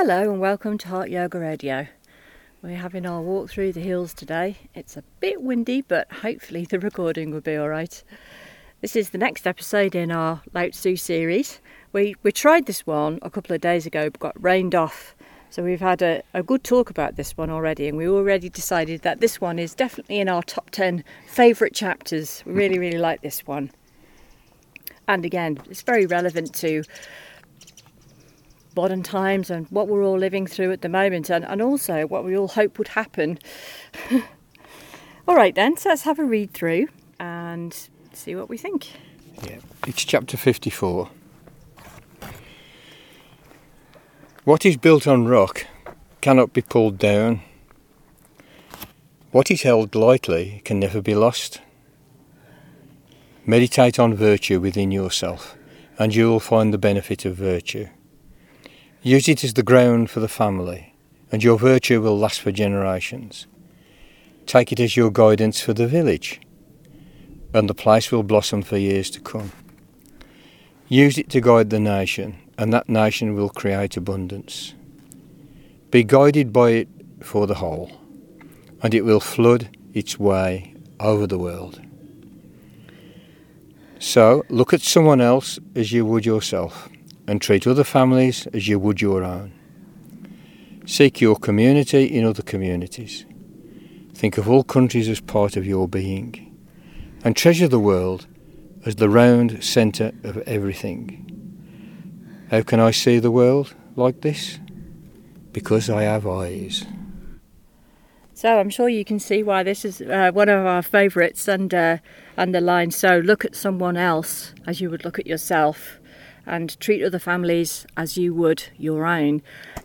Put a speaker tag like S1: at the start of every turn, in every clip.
S1: Hello and welcome to Heart Yoga Radio. We're having our walk through the hills today. It's a bit windy, but hopefully the recording will be alright. This is the next episode in our Lao Tzu series. We, we tried this one a couple of days ago, but got rained off. So we've had a, a good talk about this one already, and we already decided that this one is definitely in our top 10 favourite chapters. We really, really like this one. And again, it's very relevant to modern times and what we're all living through at the moment, and, and also what we all hope would happen. all right, then, so let's have a read through and see what we think.
S2: Yeah, it's chapter 54. What is built on rock cannot be pulled down. What is held lightly can never be lost. Meditate on virtue within yourself, and you will find the benefit of virtue. Use it as the ground for the family, and your virtue will last for generations. Take it as your guidance for the village, and the place will blossom for years to come. Use it to guide the nation, and that nation will create abundance. Be guided by it for the whole, and it will flood its way over the world. So look at someone else as you would yourself, and treat other families as you would your own. Seek your community in other communities. Think of all countries as part of your being, and treasure the world as the round centre of everything. How can I see the world like this? Because I have eyes.
S1: So I'm sure you can see why this is uh, one of our favourites and uh, underlined. So look at someone else as you would look at yourself, and treat other families as you would your own.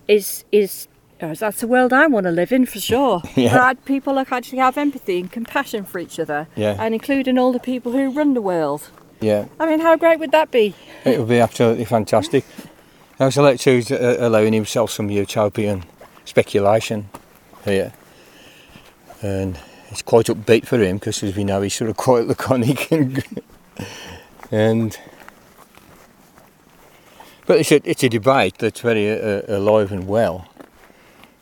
S1: Is is that's the world I want to live in for sure.
S2: Yeah.
S1: People actually have empathy and compassion for each other,
S2: Yeah.
S1: and including all the people who run the world.
S2: Yeah,
S1: I mean, how great would that be?
S2: it would be absolutely fantastic. I was like to uh, allowing himself some utopian speculation here, and it's quite upbeat for him because, as we know, he's sort of quite laconic and and. But it's a it's a debate that's very uh, alive and well,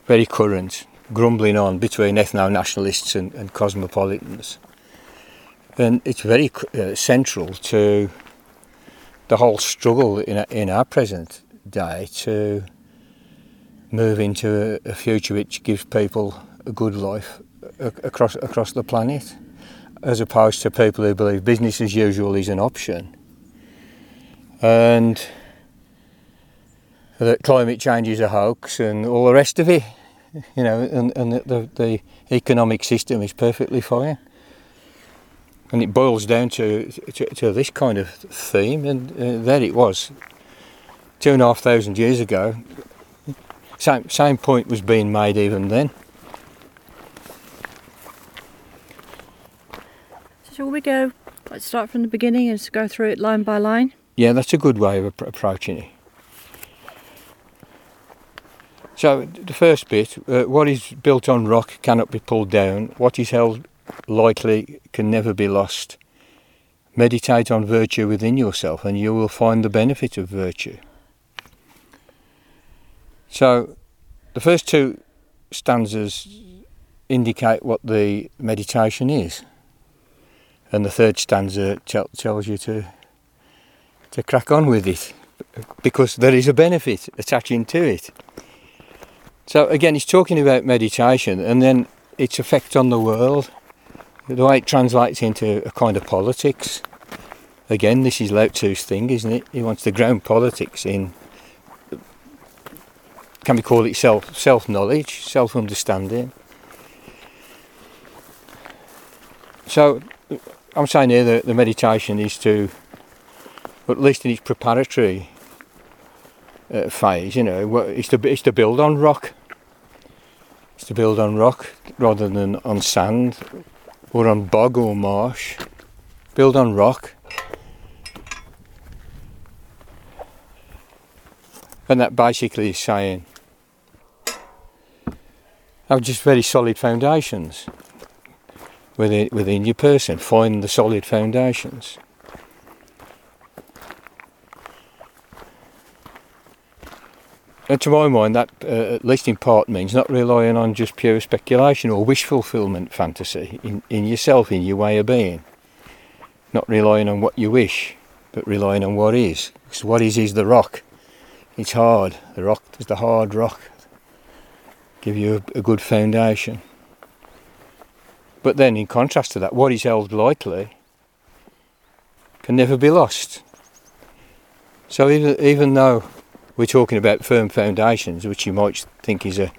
S2: very current, grumbling on between ethno nationalists and, and cosmopolitans, and it's very uh, central to the whole struggle in our, in our present day to move into a, a future which gives people a good life across across the planet, as opposed to people who believe business as usual is an option, and that climate change is a hoax and all the rest of it, you know, and, and the, the, economic system is perfectly fine. And it boils down to, to, to this kind of theme, and uh, there it was. Two and a half thousand years ago, same, same point was being made even then.
S1: So shall we go? Let's start from the beginning and go through it line by line.
S2: Yeah, that's a good way of approaching it. So, the first bit uh, what is built on rock cannot be pulled down, what is held lightly can never be lost. Meditate on virtue within yourself, and you will find the benefit of virtue. So, the first two stanzas indicate what the meditation is, and the third stanza tell, tells you to to crack on with it because there is a benefit attaching to it. So again, he's talking about meditation and then its effect on the world, the way it translates into a kind of politics. Again, this is Lao Tzu's thing, isn't it? He wants to ground politics in, can we call it self self knowledge, self understanding. So I'm saying here that the meditation is to, at least in its preparatory uh, phase, you know, it's to it's to build on rock. It's to build on rock rather than on sand or on bog or marsh. Build on rock. And that basically is saying have just very solid foundations within within your person. Find the solid foundations. And to my mind, that, uh, at least in part, means not relying on just pure speculation or wish fulfillment fantasy in, in yourself, in your way of being. Not relying on what you wish, but relying on what is. Because what is is the rock. It's hard. The rock is the hard rock. Give you a, a good foundation. But then, in contrast to that, what is held lightly can never be lost. So even even though we're talking about firm foundations, which you might think is a,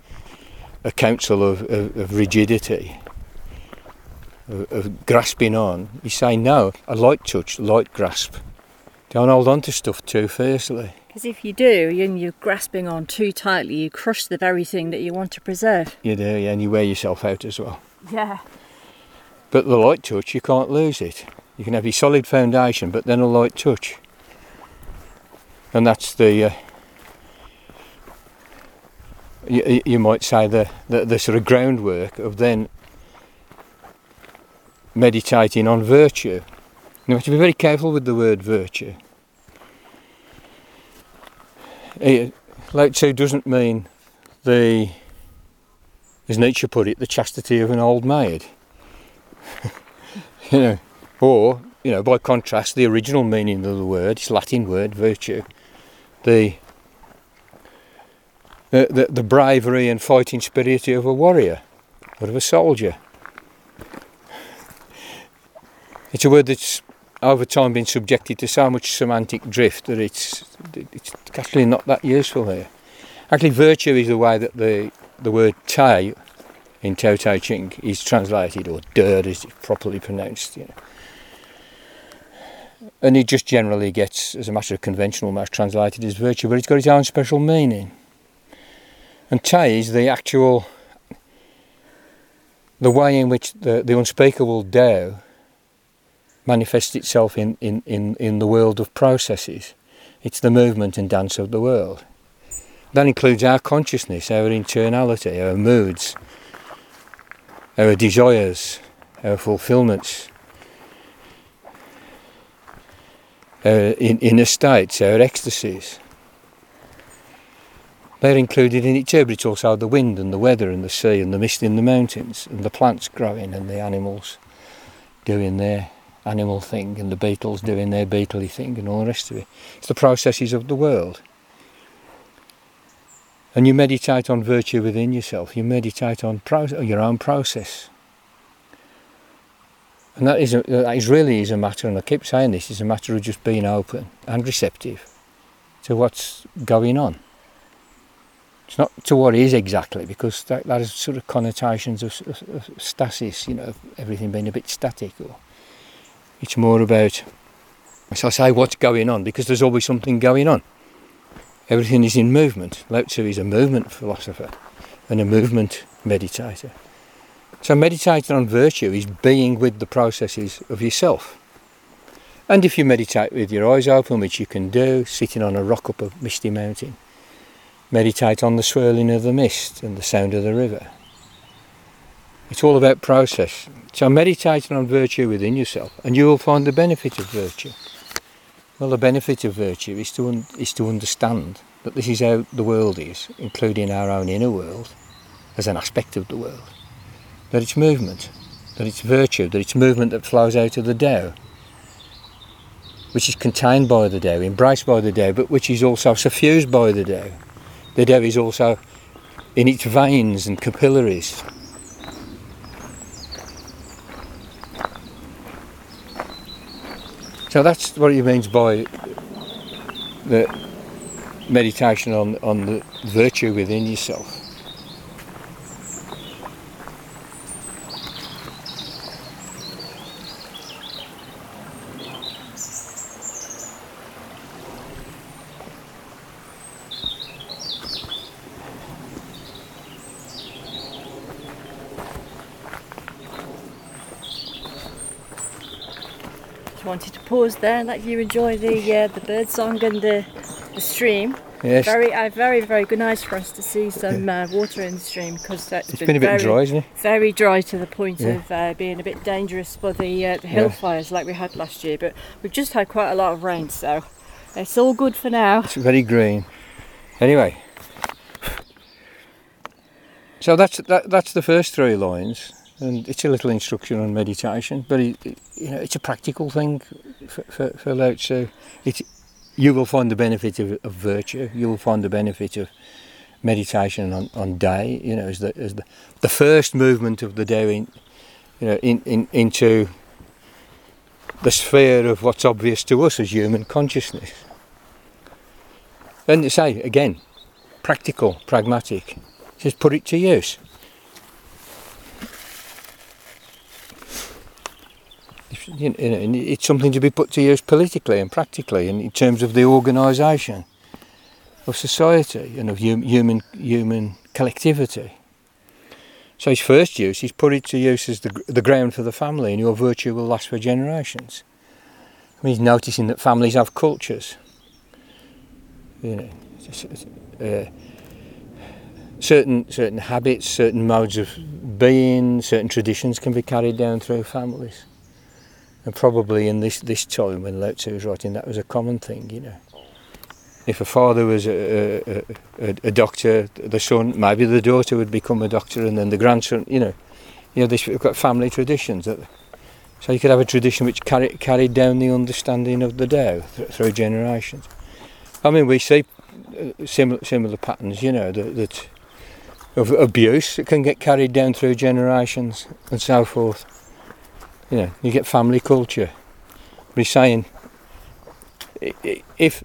S2: a counsel of, of, of rigidity, of, of, grasping on. You say no, a light touch, light grasp. Don't hold on to stuff too fiercely.
S1: Because if you do, and you're grasping on too tightly, you crush the very thing that you want to preserve.
S2: You do, yeah, and you wear yourself out as well.
S1: Yeah.
S2: But the light touch, you can't lose it. You can have your solid foundation, but then a light touch. And that's the uh, you, you might say the, the, the sort of groundwork of then meditating on virtue. You have to be very careful with the word virtue. Eh, Lao Tzu doesn't mean the, as Nietzsche put it, the chastity of an old maid. you know, or you know, by contrast, the original meaning of the word, its Latin word, virtue, the the, the, the bravery and fighting spirit of a warrior or of a soldier. It's a word that's over time been subjected to so much semantic drift that it's it's actually not that useful here. Actually, virtue is the way that the the word tai in Tao Te Ching is translated, or dirt it's properly pronounced. You know. And it just generally gets, as a matter of conventional matter, translated as virtue, but it's got its own special meaning. And Tai is the actual, the way in which the, the unspeakable Tao manifests itself in, in, in, in the world of processes. It's the movement and dance of the world. That includes our consciousness, our internality, our moods, our desires, our fulfillments, our inner states, our ecstasies. They're included in it too, but it's also the wind and the weather and the sea and the mist in the mountains and the plants growing and the animals doing their animal thing and the beetles doing their beetly thing and all the rest of it. It's the processes of the world. And you meditate on virtue within yourself. You meditate on pro- your own process. And that is, a, that is really is a matter, and I keep saying this, is a matter of just being open and receptive to what's going on. It's not to what is exactly, because that, sort of connotations of, of, of stasis, you know, everything being a bit static. Or it's more about, as I say, what's going on, because there's always something going on. Everything is in movement. Lao Tzu is a movement philosopher and a movement meditator. So meditating on virtue is being with the processes of yourself. And if you meditate with your eyes open, which you can do, sitting on a rock up a misty mountain, meditate on the swirling of the mist and the sound of the river. It's all about process. So meditating on virtue within yourself, and you will find the benefit of virtue. Well, the benefit of virtue is to un- is to understand that this is how the world is, including our own inner world, as an aspect of the world. That it's movement, that it's virtue, that it's movement that flows out of the Tao, which is contained by the Tao, embraced by the Tao, but which is also suffused by the Tao the Tao is also in its veins and capillaries. So that's what he means by the meditation on, on the virtue within yourself.
S1: Wanted to pause there and let you enjoy the uh, the bird song and the, the stream.
S2: Yes.
S1: Very, uh, very, very good. Nice for us to see some uh, water in the stream because
S2: it's, it's been, been, a bit
S1: very,
S2: dry, isn't it?
S1: Very dry to the point yeah. of uh, being a bit dangerous for the, uh, the hill yeah. fires like we had last year. But we've just had quite a lot of rain, so it's all good for now.
S2: It's very green. Anyway, so that's that, that's the first three lines, and it's a little instruction on meditation, but it, it, you know it's a practical thing for, for, for Lao Tzu. It's, you will find the benefit of, of virtue. You will find the benefit of meditation on, on day. You know, as the as the, the first movement of the day in, you know, in, in into the sphere of what's obvious to us as human consciousness. And to say again, practical, pragmatic. Just put it to use. You know, it's something to be put to use politically and practically and in terms of the organisation of society and of human human collectivity. So his first use, he's put it to use as the, the ground for the family, and your virtue will last for generations. I mean, he's noticing that families have cultures. You know, uh, certain certain habits, certain modes of being, certain traditions can be carried down through families. And probably in this, this time when Lao Tzu was writing, that was a common thing, you know. If a father was a, a, a, doctor, the son, maybe the daughter would become a doctor, and then the grandson, you know. You know, this, we've got family traditions. That, so you could have a tradition which carry, carried down the understanding of the Tao th- through generations. I mean, we see uh, similar, similar patterns, you know, that, that of abuse that can get carried down through generations and so forth. You know, you get family culture. But he's saying if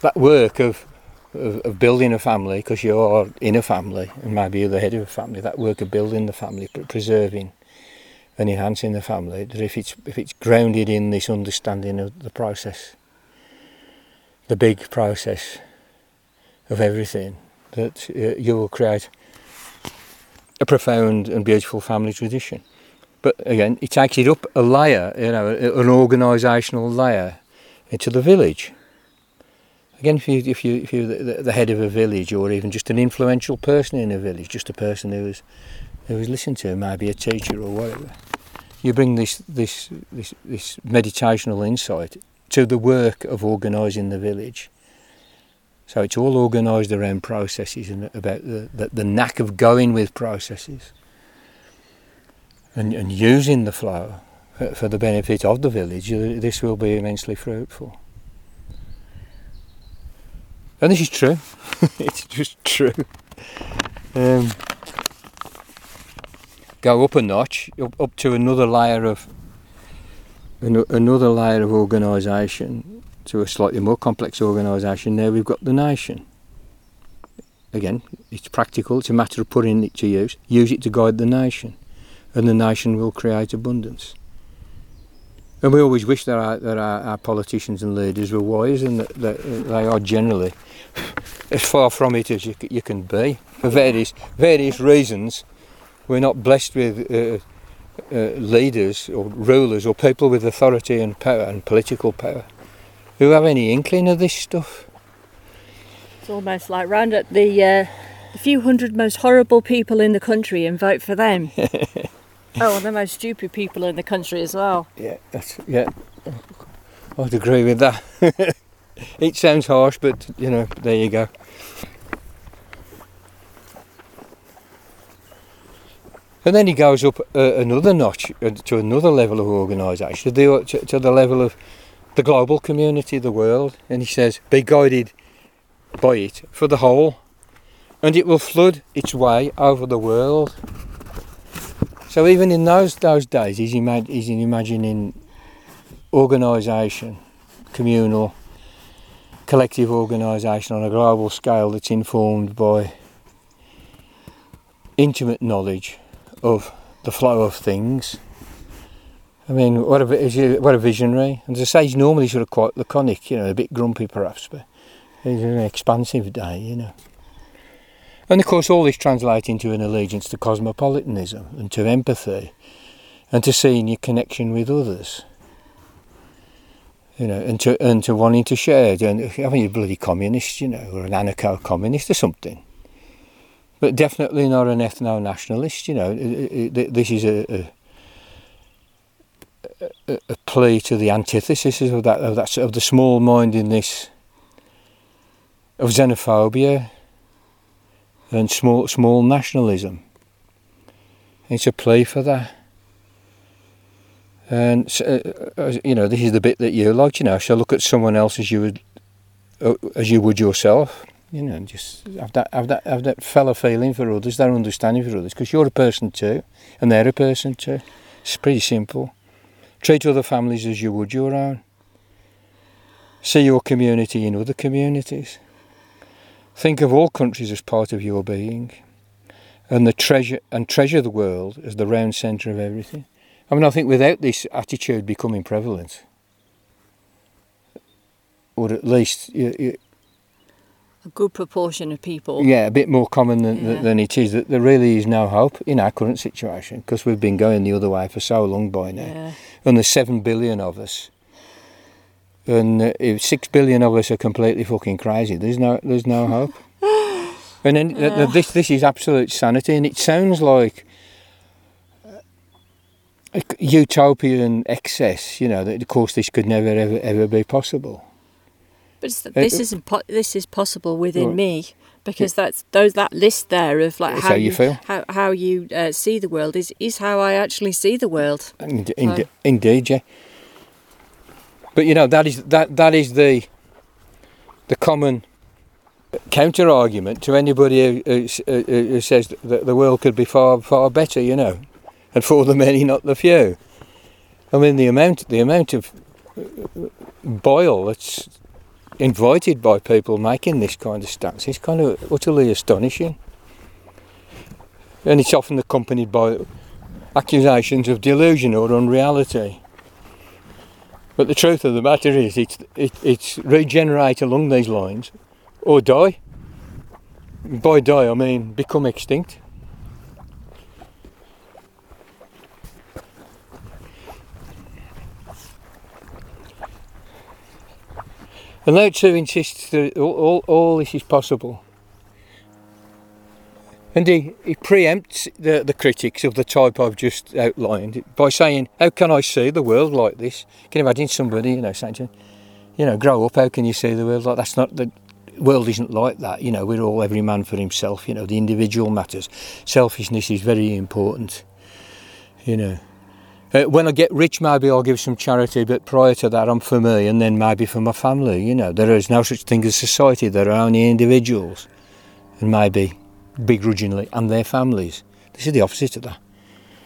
S2: that work of, of, of building a family, because you are in a family and maybe you're the head of a family, that work of building the family, preserving and enhancing the family, that if it's if it's grounded in this understanding of the process, the big process of everything, that uh, you will create a profound and beautiful family tradition. But again, it takes it up a layer, you know, an organisational layer into the village. Again, if you if you if you're the, the, head of a village, or even just an influential person in a village, just a person who is who is listened to, maybe a teacher or whatever, you bring this this this, this meditational insight to the work of organising the village. So it's all organised around processes and about the, the, the knack of going with processes and, and using the flow for, the benefit of the village, uh, this will be immensely fruitful. And this is true. it's just true. Um, go up a notch, up, up to another layer of another layer of organisation, to a slightly more complex organisation. There we've got the nation. Again, it's practical. It's a matter of putting it to use. Use it to guide the nation and the nation will create abundance. And we always wish that our, that our, our politicians and leaders were wise, and that, that, they are generally as far from it as you, you can be. For various various reasons, we're not blessed with uh, uh, leaders or rulers or people with authority and power and political power who have any inkling of this stuff.
S1: It's almost like round at the, uh, the few hundred most horrible people in the country and vote for them. Oh, the most stupid people in the country as well.
S2: Yeah, that's yeah. I'd agree with that. it sounds harsh, but you know, there you go. And then he goes up uh, another notch uh, to another level of organisation, to, to, to the level of the global community, the world, and he says, "Be guided by it for the whole, and it will flood its way over the world." So even in those those days, he's, ima- he's imagining organisation, communal, collective organisation on a global scale that's informed by intimate knowledge of the flow of things. I mean, what a, what a visionary. And as I say, he's normally sort of quite laconic, you know, a bit grumpy perhaps, but he's an expansive day, you know. And of course, all this translates into an allegiance to cosmopolitanism and to empathy and to seeing your connection with others. You know, and to and to wanting to share. And I you're a bloody communist, you know, or an anarcho-communist or something. But definitely not an ethno-nationalist. You know, this is a, a, a plea to the antithesis of that of that of the small mindedness of xenophobia and small small nationalism. It's a plea for that. And uh, uh, you know, this is the bit that you like. You know, shall look at someone else as you would, uh, as you would yourself. You know, just have that, have that, have that fellow feeling for others, that understanding for others, because you're a person too, and they're a person too. It's pretty simple. Treat other families as you would your own. See your community in other communities. Think of all countries as part of your being, and the treasure and treasure the world as the round centre of everything. I mean, I think without this attitude becoming prevalent, or at least you, you,
S1: a good proportion of people.
S2: Yeah, a bit more common than,
S1: Yeah.
S2: than it is. That there really is no hope in our current situation because we've been going the other way for so long by now,
S1: Yeah.
S2: and there's seven billion of us, and uh, if six billion of us are completely fucking crazy, there's no there's no hope. and then th- th-
S1: Yeah.
S2: this this is absolute sanity, and it sounds like. uh, a Utopian excess, you know. That of course this could never ever ever be possible.
S1: But it's, this
S2: uh,
S1: isn't. Po- this is possible within
S2: Right.
S1: me because that's those that list there of like how
S2: how you feel?
S1: how how you uh, see the world is is how I actually see the world. So-
S2: indeed, yeah. But you know that is that that is the the common counter argument to anybody who, who, who says that the world could be far far better, you know, and for the many, not the few. I mean, the amount the amount of uh, boil that's invited by people making this kind of stance is kind of utterly astonishing, and it's often accompanied by accusations of delusion or unreality. But the truth of the matter is, it's it, it's regenerate along these lines, or die. By die, I mean become extinct. And Lao Tzu insists that all, all, all this is possible. And he, he preempts the, the critics of the type I've just outlined by saying, How can I see the world like this? Can you imagine somebody, you know, saying, to you, know, grow up, how can you see the world like that's not the world isn't like that, you know, we're all every man for himself, you know, the individual matters. Selfishness is very important, you know. Uh, when I get rich, maybe I'll give some charity, but prior to that, I'm for me and then maybe for my family. You know, there is no such thing as society, there are only individuals and maybe begrudgingly and their families. This is the opposite of that.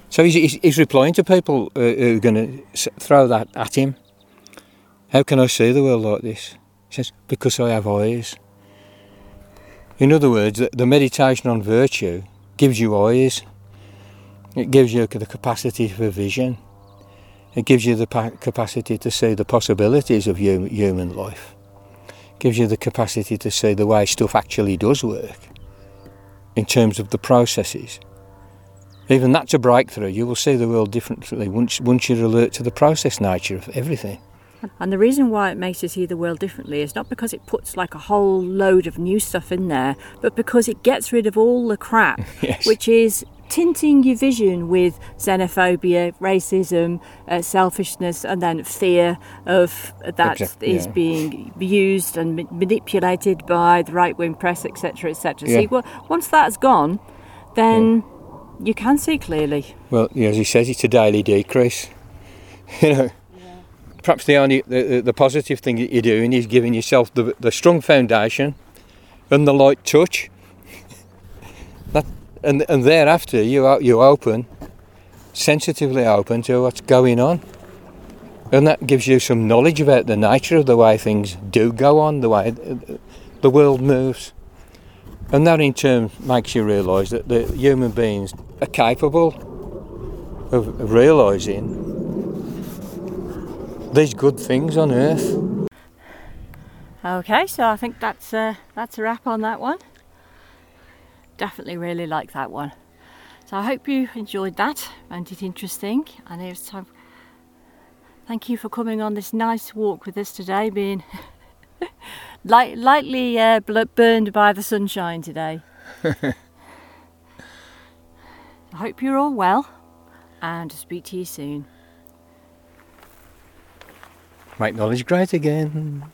S2: So he's, he's, he's replying to people uh, who are going to throw that at him. How can I see the world like this? He says, because I have eyes. In other words, the, the meditation on virtue gives you eyes. It gives you the capacity for vision. It gives you the pa- capacity to see the possibilities of hum- human life. It gives you the capacity to see the way stuff actually does work in terms of the processes. Even that's a breakthrough. You will see the world differently once, once you're alert to the process nature of everything.
S1: And the reason why it makes us see the world differently is not because it puts like a whole load of new stuff in there, but because it gets rid of all the crap,
S2: Yes.
S1: which is tinting your vision with xenophobia, racism, uh, selfishness, and then fear of that is
S2: Exact- yeah.
S1: being used and ma- manipulated by the right wing press, etc., etc.
S2: Yeah.
S1: See, well, once that's gone, then you can see clearly.
S2: Well, yeah, as he says, it's a daily decrease. You know, perhaps the only the, the- the positive thing that you're doing is giving yourself the, the strong foundation and the light touch. And and thereafter you you open, sensitively open to what's going on, and that gives you some knowledge about the nature of the way things do go on, the way the world moves. And that in turn makes you realise that the human beings are capable of, of realising these good things on earth.
S1: Okay, so I think that's uh, that's a wrap on that one. Definitely really like that one. So I hope you enjoyed that, found it interesting, and it's time. Thank you for coming on this nice walk with us today, being light, lightly uh, bl- burned by the sunshine today. I hope you're all well, and speak to you soon.
S2: Make knowledge great again.